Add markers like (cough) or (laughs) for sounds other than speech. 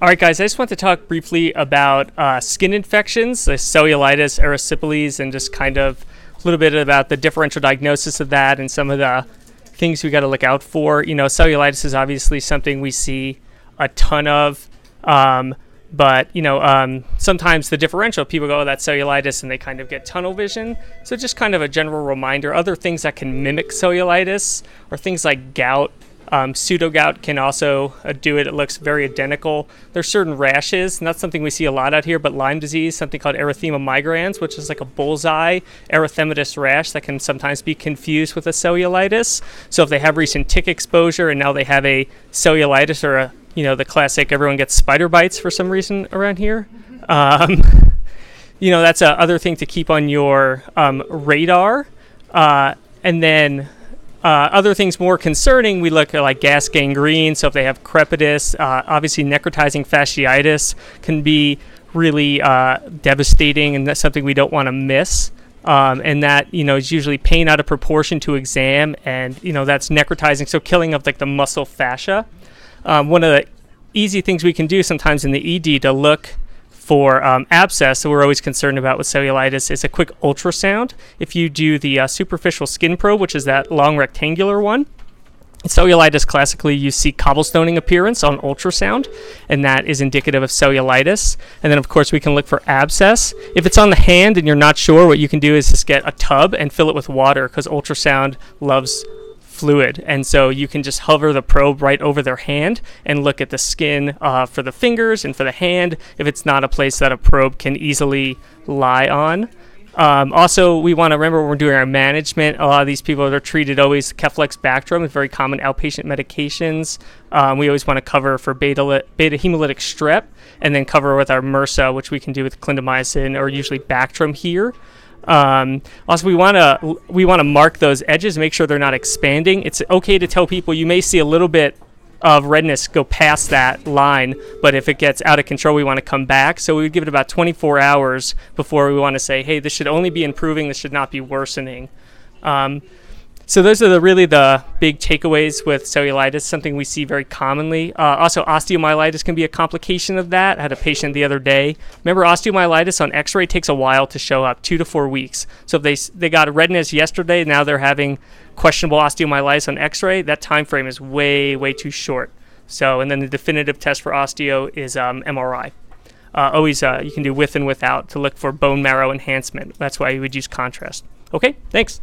All right, guys, I just want to talk briefly about uh, skin infections, the cellulitis, erysipelas, and just kind of a little bit about the differential diagnosis of that and some of the things we got to look out for. You know, cellulitis is obviously something we see a ton of. Um, but you know, um, sometimes the differential people go, "Oh, that's cellulitis," and they kind of get tunnel vision. So just kind of a general reminder. Other things that can mimic cellulitis are things like gout. Um, pseudo gout can also uh, do it. It looks very identical. There's certain rashes, not something we see a lot out here, but Lyme disease, something called erythema migrans, which is like a bullseye erythematous rash that can sometimes be confused with a cellulitis. So if they have recent tick exposure and now they have a cellulitis or a you know the classic everyone gets spider bites for some reason around here. Um, (laughs) you know that's a other thing to keep on your um, radar. Uh, and then uh, other things more concerning, we look at like gas gangrene. So if they have crepitus, uh, obviously necrotizing fasciitis can be really uh, devastating, and that's something we don't want to miss. Um, and that you know is usually pain out of proportion to exam, and you know that's necrotizing, so killing of like the muscle fascia. Um, one of the easy things we can do sometimes in the ED to look for um, abscess that we're always concerned about with cellulitis is a quick ultrasound. If you do the uh, superficial skin probe, which is that long rectangular one, cellulitis classically you see cobblestoning appearance on ultrasound, and that is indicative of cellulitis. And then, of course, we can look for abscess. If it's on the hand and you're not sure, what you can do is just get a tub and fill it with water because ultrasound loves fluid. And so you can just hover the probe right over their hand and look at the skin uh, for the fingers and for the hand if it's not a place that a probe can easily lie on. Um, also, we want to remember when we're doing our management, a lot of these people are treated always Keflex Bactrim with very common outpatient medications. Um, we always want to cover for beta, beta hemolytic strep and then cover with our MRSA, which we can do with clindamycin or usually Bactrim here. Um, also, we want to we want to mark those edges, make sure they're not expanding. It's okay to tell people you may see a little bit of redness go past that line, but if it gets out of control, we want to come back. So we would give it about 24 hours before we want to say, hey, this should only be improving. This should not be worsening. Um, so those are the really the big takeaways with cellulitis, something we see very commonly. Uh, also, osteomyelitis can be a complication of that. I had a patient the other day. Remember, osteomyelitis on X-ray takes a while to show up, two to four weeks. So if they they got redness yesterday, now they're having questionable osteomyelitis on X-ray. That time frame is way way too short. So and then the definitive test for osteo is um, MRI. Uh, always uh, you can do with and without to look for bone marrow enhancement. That's why you would use contrast. Okay, thanks.